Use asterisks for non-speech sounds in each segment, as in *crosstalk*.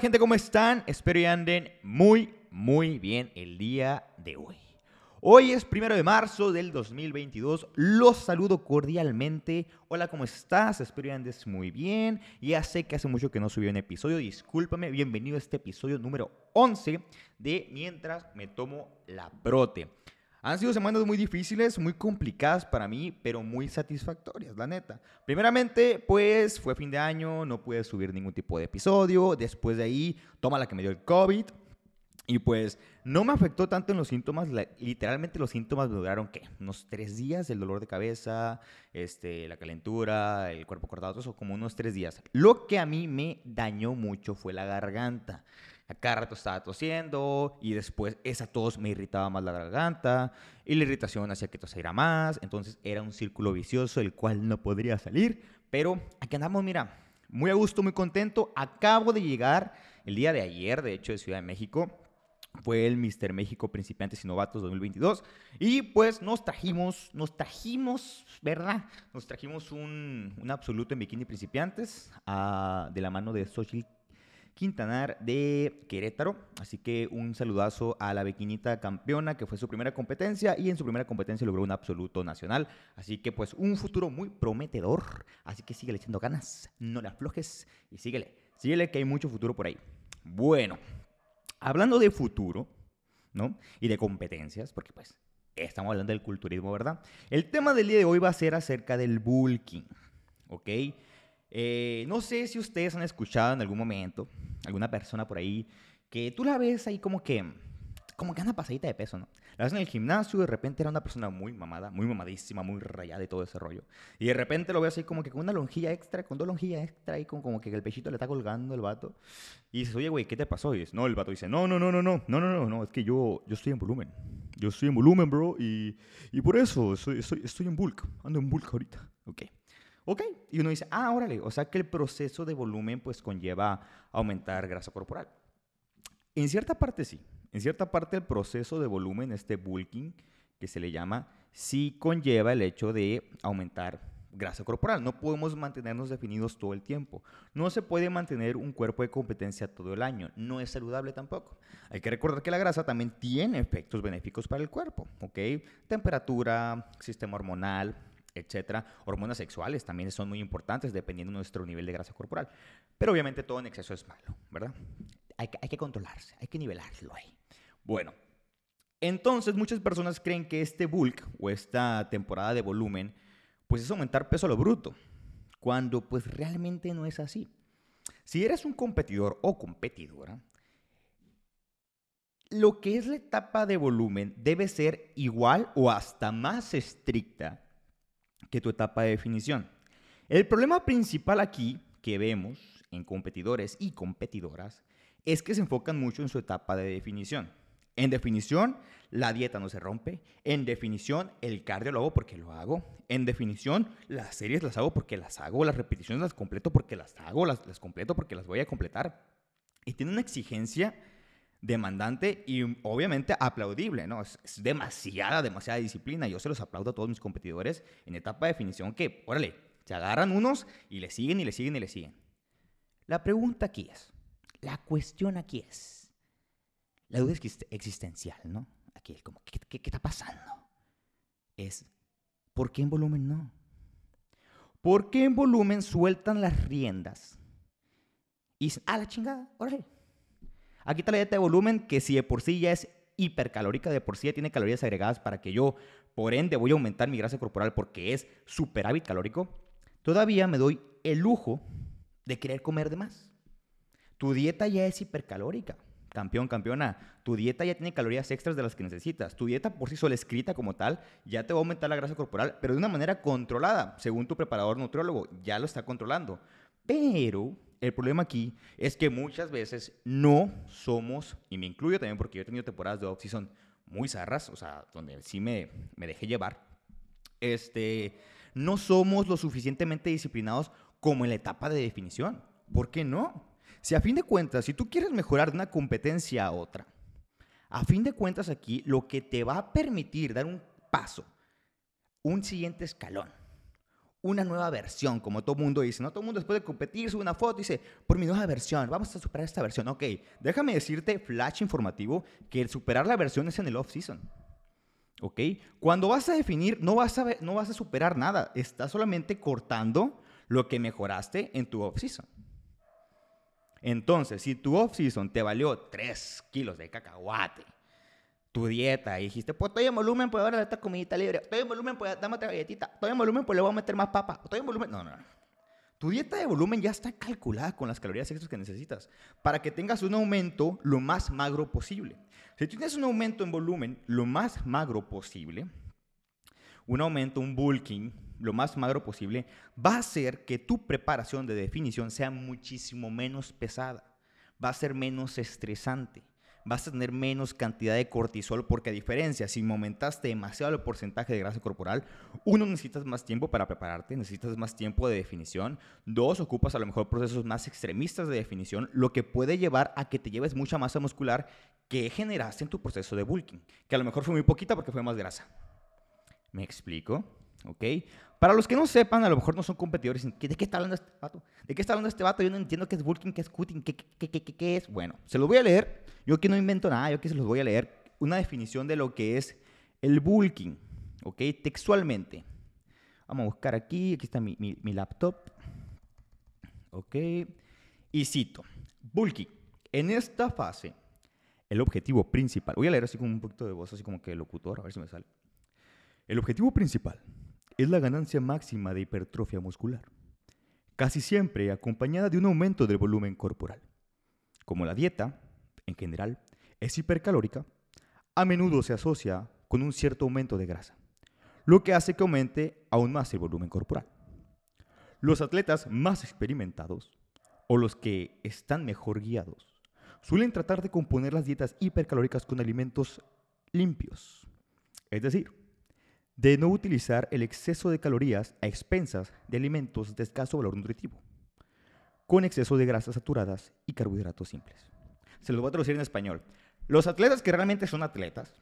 Gente, ¿cómo están? Espero que anden muy, muy bien el día de hoy. Hoy es primero de marzo del 2022. Los saludo cordialmente. Hola, ¿cómo estás? Espero que andes muy bien. Ya sé que hace mucho que no subí un episodio. Discúlpame. Bienvenido a este episodio número 11 de Mientras me tomo la brote. Han sido semanas muy difíciles, muy complicadas para mí, pero muy satisfactorias, la neta. Primeramente, pues fue fin de año, no pude subir ningún tipo de episodio. Después de ahí, toma la que me dio el COVID. Y pues no me afectó tanto en los síntomas, literalmente los síntomas me duraron, ¿qué? Unos tres días, el dolor de cabeza, este, la calentura, el cuerpo cortado, todo eso, como unos tres días. Lo que a mí me dañó mucho fue la garganta. A cada rato estaba tosiendo y después esa tos me irritaba más la garganta y la irritación hacía que tosiera más. Entonces era un círculo vicioso el cual no podría salir. Pero aquí andamos, mira, muy a gusto, muy contento. Acabo de llegar el día de ayer, de hecho, de Ciudad de México fue el Mister México Principiantes y Novatos 2022. Y pues nos trajimos, nos trajimos, ¿verdad? Nos trajimos un, un absoluto en bikini principiantes uh, de la mano de Xochitl Quintanar de Querétaro. Así que un saludazo a la bequinita campeona, que fue su primera competencia y en su primera competencia logró un absoluto nacional. Así que pues un futuro muy prometedor. Así que síguele echando ganas, no le aflojes y síguele, síguele que hay mucho futuro por ahí. Bueno, hablando de futuro, ¿no? Y de competencias, porque pues estamos hablando del culturismo, ¿verdad? El tema del día de hoy va a ser acerca del bulking, ¿ok? Eh, no sé si ustedes han escuchado en algún momento alguna persona por ahí que tú la ves ahí como que como que anda pasadita de peso, ¿no? La ves en el gimnasio y de repente era una persona muy mamada, muy mamadísima, muy rayada y todo ese rollo. Y de repente lo ves así como que con una lonjilla extra, con dos lonjillas extra y con como que el pechito le está colgando el vato. Y dices, oye, güey, ¿qué te pasó? Y dices, no, el vato dice, no, no, no, no, no, no, no, no, no, es que yo, yo estoy en volumen. Yo estoy en volumen, bro, y, y por eso estoy, estoy, estoy en bulk, ando en bulk ahorita. Ok. Ok, y uno dice, ah, órale, o sea que el proceso de volumen pues conlleva aumentar grasa corporal. En cierta parte sí, en cierta parte el proceso de volumen, este bulking que se le llama, sí conlleva el hecho de aumentar grasa corporal. No podemos mantenernos definidos todo el tiempo. No se puede mantener un cuerpo de competencia todo el año. No es saludable tampoco. Hay que recordar que la grasa también tiene efectos benéficos para el cuerpo, ¿ok? Temperatura, sistema hormonal, etcétera. Hormonas sexuales también son muy importantes dependiendo de nuestro nivel de grasa corporal. Pero obviamente todo en exceso es malo, ¿verdad? Hay que, hay que controlarse, hay que nivelarlo ahí. Bueno, entonces muchas personas creen que este bulk o esta temporada de volumen pues es aumentar peso a lo bruto, cuando pues realmente no es así. Si eres un competidor o competidora, lo que es la etapa de volumen debe ser igual o hasta más estricta que tu etapa de definición. El problema principal aquí que vemos en competidores y competidoras es que se enfocan mucho en su etapa de definición. En definición, la dieta no se rompe. En definición, el cardio lo hago porque lo hago. En definición, las series las hago porque las hago. Las repeticiones las completo porque las hago. Las, las completo porque las voy a completar. Y tiene una exigencia demandante y obviamente aplaudible, ¿no? Es, demasiada, demasiada disciplina. Yo se los aplaudo a todos mis competidores en etapa de definición que, órale, se agarran unos y le siguen y le siguen y le siguen. La pregunta aquí es, la cuestión aquí es, la duda existencial, ¿no? Aquí, como, ¿qué, qué, qué está pasando? Es, ¿por qué en volumen no? ¿Por qué en volumen sueltan las riendas? Y dicen, ah, la chingada, órale, Aquí está la dieta de volumen que si de por sí ya es hipercalórica, de por sí ya tiene calorías agregadas para que yo, por ende, voy a aumentar mi grasa corporal porque es superávit calórico, todavía me doy el lujo de querer comer de más. Tu dieta ya es hipercalórica. Campeón, campeona, tu dieta ya tiene calorías extras de las que necesitas. Tu dieta por sí sola escrita como tal ya te va a aumentar la grasa corporal, pero de una manera controlada, según tu preparador nutriólogo, ya lo está controlando. Pero el problema aquí es que muchas veces no somos, y me incluyo también porque yo he tenido temporadas de off son muy zarras, o sea, donde sí me, me dejé llevar, este, no somos lo suficientemente disciplinados como en la etapa de definición. ¿Por qué no? Si a fin de cuentas, si tú quieres mejorar de una competencia a otra, a fin de cuentas aquí lo que te va a permitir dar un paso, un siguiente escalón, una nueva versión, como todo mundo dice, ¿no? Todo mundo después de competir sube una foto y dice, por mi nueva versión, vamos a superar esta versión. Ok, déjame decirte, flash informativo, que el superar la versión es en el off-season. ¿Ok? Cuando vas a definir, no vas a, no vas a superar nada, estás solamente cortando lo que mejoraste en tu off-season. Entonces, si tu off-season te valió 3 kilos de cacahuate, tu dieta y dijiste, pues estoy en volumen, pues ahora esta comidita libre. Estoy en volumen, pues dame otra galletita. Estoy en volumen, pues le voy a meter más papa. Estoy en volumen. No, no, no. Tu dieta de volumen ya está calculada con las calorías extras que necesitas para que tengas un aumento lo más magro posible. Si tienes un aumento en volumen lo más magro posible, un aumento, un bulking, lo más magro posible, va a hacer que tu preparación de definición sea muchísimo menos pesada, va a ser menos estresante vas a tener menos cantidad de cortisol porque a diferencia, si aumentaste demasiado el porcentaje de grasa corporal, uno, necesitas más tiempo para prepararte, necesitas más tiempo de definición, dos, ocupas a lo mejor procesos más extremistas de definición, lo que puede llevar a que te lleves mucha masa muscular que generaste en tu proceso de bulking, que a lo mejor fue muy poquita porque fue más grasa. ¿Me explico? ¿Ok? Para los que no sepan, a lo mejor no son competidores, ¿de qué está hablando este vato? ¿De qué está hablando este vato? Yo no entiendo qué es bulking, qué es cutting, qué, qué, qué, qué, es. Bueno, se los voy a leer. Yo aquí no invento nada, yo aquí se los voy a leer. Una definición de lo que es el bulking, ¿ok? Textualmente. Vamos a buscar aquí, aquí está mi, laptop. ¿Ok? Y cito, bulking. En esta fase, el objetivo principal, voy a leer así con un poquito de voz, así como que locutor, a ver si me sale. El objetivo principal es la ganancia máxima de hipertrofia muscular, casi siempre acompañada de un aumento del volumen corporal. Como la dieta, en general, es hipercalórica, a menudo se asocia con un cierto aumento de grasa, lo que hace que aumente aún más el volumen corporal. Los atletas más experimentados, o los que están mejor guiados, suelen tratar de componer las dietas hipercalóricas con alimentos limpios, es decir, de no utilizar el exceso de calorías a expensas de alimentos de escaso valor nutritivo, con exceso de grasas saturadas y carbohidratos simples. Se los voy a traducir en español. Los atletas que realmente son atletas,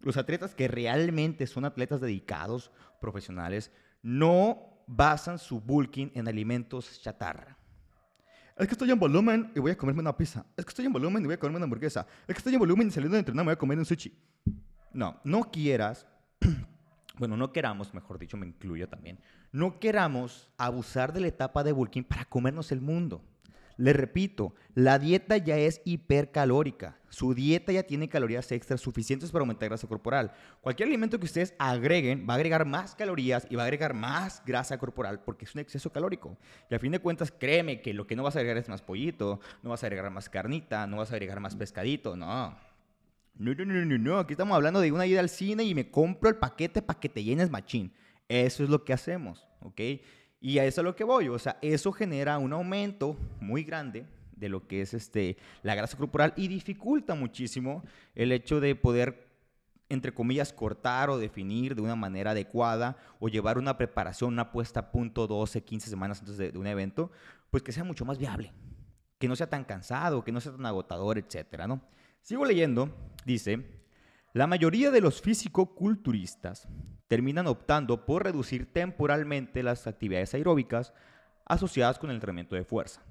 los atletas que realmente son atletas dedicados, profesionales, no basan su bulking en alimentos chatarra. Es que estoy en volumen y voy a comerme una pizza. Es que estoy en volumen y voy a comerme una hamburguesa. Es que estoy en volumen y saliendo de entrenar me voy a comer un sushi. No, no quieras *clears throat* bueno, no queramos, mejor dicho, me incluyo también, no queramos abusar de la etapa de bulking para comernos el mundo. Le repito, la dieta ya es hipercalórica. Su dieta ya tiene calorías extras suficientes para aumentar grasa corporal. Cualquier alimento que ustedes agreguen va a agregar más calorías y va a agregar más grasa corporal porque es un exceso calórico. Y a fin de cuentas, créeme que lo que no vas a agregar es más pollito, no vas a agregar más carnita, no vas a agregar más pescadito, no. No, no, no, no, no. Aquí estamos hablando de una ida al cine y me compro el paquete para que te llenes machín. Eso es lo que hacemos, ¿ok? Y a eso es lo que voy. O sea, eso genera un aumento muy grande de lo que es este, la grasa corporal y dificulta muchísimo el hecho de poder, entre comillas, cortar o definir de una manera adecuada o llevar una preparación, una puesta a punto 12, 15 semanas antes de, de un evento, pues que sea mucho más viable, que no sea tan cansado, que no sea tan agotador, etcétera, ¿no? Sigo leyendo, dice, la mayoría de los físico-culturistas terminan optando por reducir temporalmente las actividades aeróbicas asociadas con el entrenamiento de fuerza.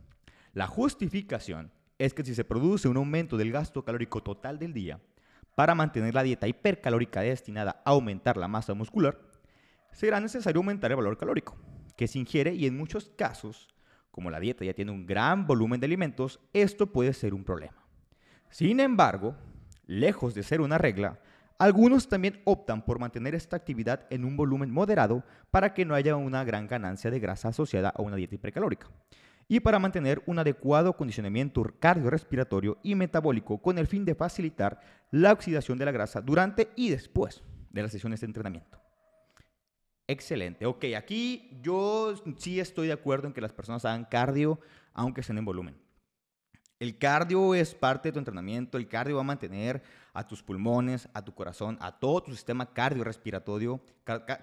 La justificación es que si se produce un aumento del gasto calórico total del día para mantener la dieta hipercalórica destinada a aumentar la masa muscular, será necesario aumentar el valor calórico que se ingiere y en muchos casos, como la dieta ya tiene un gran volumen de alimentos, esto puede ser un problema. Sin embargo, lejos de ser una regla, algunos también optan por mantener esta actividad en un volumen moderado para que no haya una gran ganancia de grasa asociada a una dieta hipercalórica y para mantener un adecuado condicionamiento cardiorrespiratorio y metabólico con el fin de facilitar la oxidación de la grasa durante y después de las sesiones de entrenamiento. Excelente. Ok, aquí yo sí estoy de acuerdo en que las personas hagan cardio aunque estén en volumen. El cardio es parte de tu entrenamiento, el cardio va a mantener a tus pulmones, a tu corazón, a todo tu sistema cardiorrespiratorio,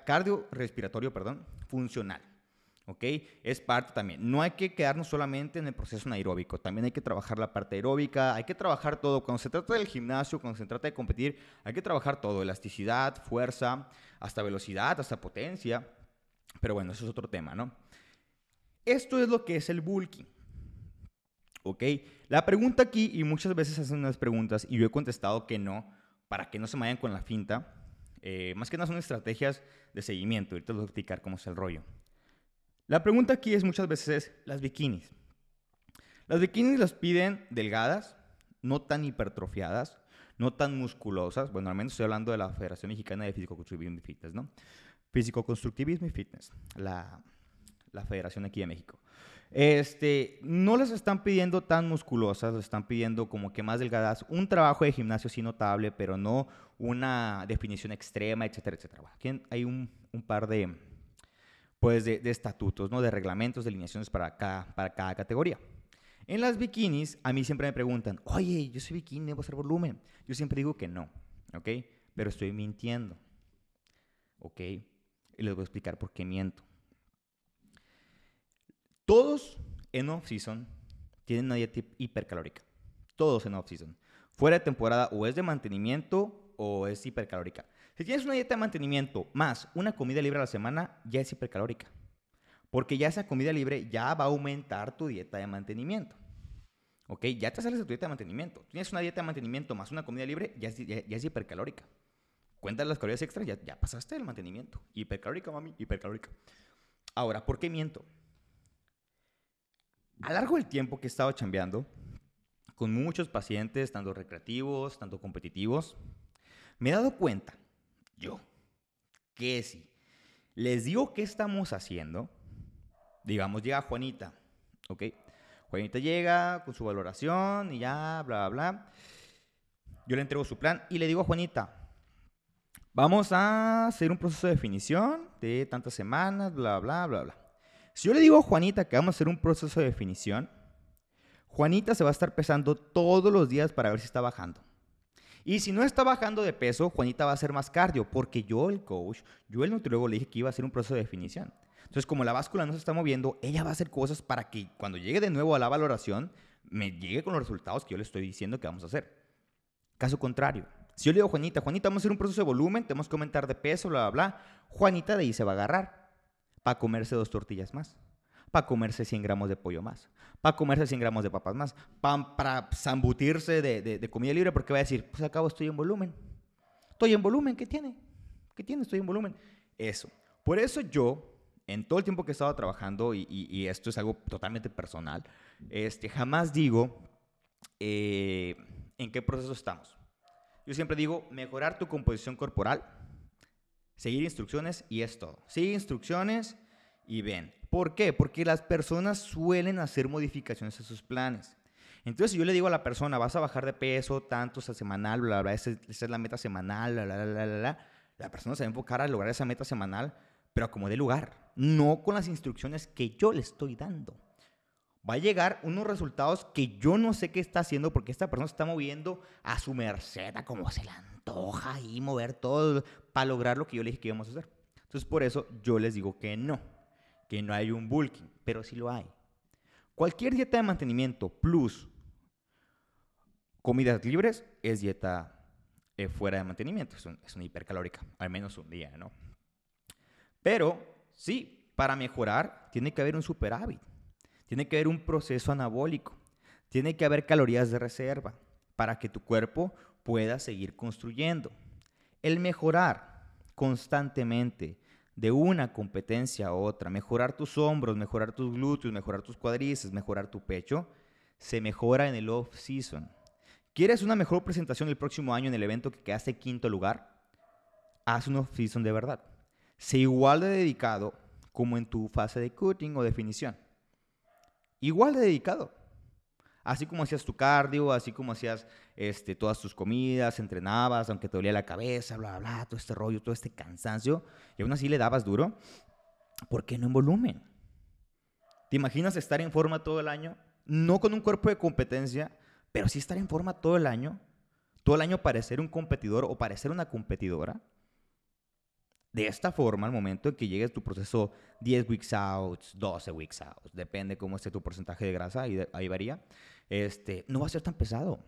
cardiorrespiratorio, perdón, funcional. ¿Ok? Es parte también. No hay que quedarnos solamente en el proceso anaeróbico, también hay que trabajar la parte aeróbica, hay que trabajar todo. Cuando se trata del gimnasio, cuando se trata de competir, hay que trabajar todo, elasticidad, fuerza, hasta velocidad, hasta potencia. Pero bueno, eso es otro tema, ¿no? Esto es lo que es el bulking. ¿Ok? La pregunta aquí, y muchas veces hacen unas preguntas, y yo he contestado que no, para que no se vayan con la finta. Eh, más que nada son estrategias de seguimiento. Ahorita les voy a explicar cómo es el rollo. La pregunta aquí es muchas veces es las bikinis. Las bikinis las piden delgadas, no tan hipertrofiadas, no tan musculosas. Bueno, al menos estoy hablando de la Federación Mexicana de Físico-Constructivismo y Fitness, ¿no? Físico-Constructivismo y Fitness, la, la federación aquí de México. Este, no les están pidiendo tan musculosas, les están pidiendo como que más delgadas, un trabajo de gimnasio sí notable, pero no una definición extrema, etcétera, etcétera. Aquí hay un, un par de, pues de, de, estatutos, ¿no? de reglamentos, de alineaciones para cada, para cada categoría. En las bikinis, a mí siempre me preguntan, oye, yo soy bikini, ¿debo hacer volumen? Yo siempre digo que no, ¿ok? Pero estoy mintiendo, ¿ok? Y les voy a explicar por qué miento. Todos en off-season tienen una dieta hipercalórica. Todos en off-season. Fuera de temporada o es de mantenimiento o es hipercalórica. Si tienes una dieta de mantenimiento más una comida libre a la semana, ya es hipercalórica. Porque ya esa comida libre ya va a aumentar tu dieta de mantenimiento. ¿Ok? Ya te sales de tu dieta de mantenimiento. Tienes una dieta de mantenimiento más una comida libre, ya es, hipercalórica. Cuentas las calorías extras, ya, ya pasaste el mantenimiento. Hipercalórica, mami, hipercalórica. Ahora, ¿por qué miento? A largo del tiempo que he estado chambeando con muchos pacientes, tanto recreativos, tanto competitivos, me he dado cuenta, yo, que si les digo qué estamos haciendo, digamos, llega Juanita, ¿ok? Juanita llega con su valoración y ya, bla, bla, bla. Yo le entrego su plan y le digo a Juanita, vamos a hacer un proceso de definición de tantas semanas, bla, bla, bla, bla. Si yo le digo a Juanita que vamos a hacer un proceso de definición, Juanita se va a estar pesando todos los días para ver si está bajando. Y si no está bajando de peso, Juanita va a hacer más cardio, porque yo, el coach, yo, el nutriólogo, le dije que iba a hacer un proceso de definición. Entonces, como la báscula no se está moviendo, ella va a hacer cosas para que cuando llegue de nuevo a la valoración, me llegue con los resultados que yo le estoy diciendo que vamos a hacer. Caso contrario, si yo le digo a Juanita, Juanita, vamos a hacer un proceso de volumen, tenemos que aumentar de peso, bla, bla, bla, Juanita de ahí se va a agarrar para comerse dos tortillas más, para comerse 100 gramos de pollo más, para comerse 100 gramos de papas más, para zambutirse de, de, comida libre porque va a decir, pues acabo estoy en volumen. Estoy en volumen, ¿qué tiene? ¿Qué tiene? Estoy en volumen. Eso. Por eso yo, en todo el tiempo que he estado trabajando, y, y, esto es algo totalmente personal, este, jamás digo eh, en qué proceso estamos. Yo siempre digo, mejorar tu composición corporal, Seguir instrucciones y es todo. Sigue instrucciones y ven. ¿Por qué? Porque las personas suelen hacer modificaciones a sus planes. Entonces, si yo le digo a la persona, vas a bajar de peso tanto a semanal, bla, bla, esa, es la meta semanal, bla, bla, bla, bla, bla, la persona se va a enfocar a lograr esa meta semanal, pero como de lugar, no con las instrucciones que yo le estoy dando. Va a llegar unos resultados que yo no sé qué está haciendo porque esta persona se está moviendo a su merced, a como se le antoja y mover todo para lograr lo que yo le dije que íbamos a hacer. Entonces, por eso yo les digo que no, que no hay un bulking, pero sí lo hay. Cualquier dieta de mantenimiento plus comidas libres es dieta eh, fuera de mantenimiento, es, es una hipercalórica, al menos un día, ¿no? Pero sí, para mejorar tiene que haber un superávit, tiene que haber un proceso anabólico, tiene que haber calorías de reserva para que tu cuerpo pueda seguir construyendo. El mejorar constantemente de una competencia a otra, mejorar tus hombros, mejorar tus glúteos, mejorar tus cuadrices, mejorar tu pecho, se mejora en el off-season. ¿Quieres una mejor presentación el próximo año en el evento que quedaste quinto lugar? Haz un off-season de verdad. Sé igual de dedicado como en tu fase de cutting o definición. Igual de dedicado. Así como hacías tu cardio, así como hacías este, todas tus comidas, entrenabas, aunque te dolía la cabeza, bla, bla, bla, todo este rollo, todo este cansancio, y aún así le dabas duro, ¿por qué no en volumen? ¿Te imaginas estar en forma todo el año? No con un cuerpo de competencia, pero sí estar en forma todo el año. Todo el año parecer un competidor o parecer una competidora. De esta forma, al momento en que llegues tu proceso 10 weeks out, 12 weeks out, depende cómo esté tu porcentaje de grasa, ahí, ahí varía, este, no va a ser tan pesado.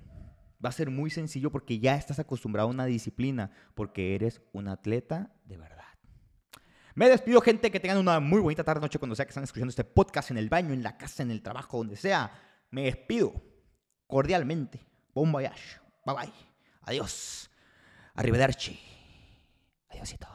Va a ser muy sencillo porque ya estás acostumbrado a una disciplina, porque eres un atleta de verdad. Me despido, gente, que tengan una muy bonita tarde, noche, cuando sea que están escuchando este podcast, en el baño, en la casa, en el trabajo, donde sea. Me despido cordialmente. Bon voyage. Bye bye. Adiós. Arrivederci. Adiósito.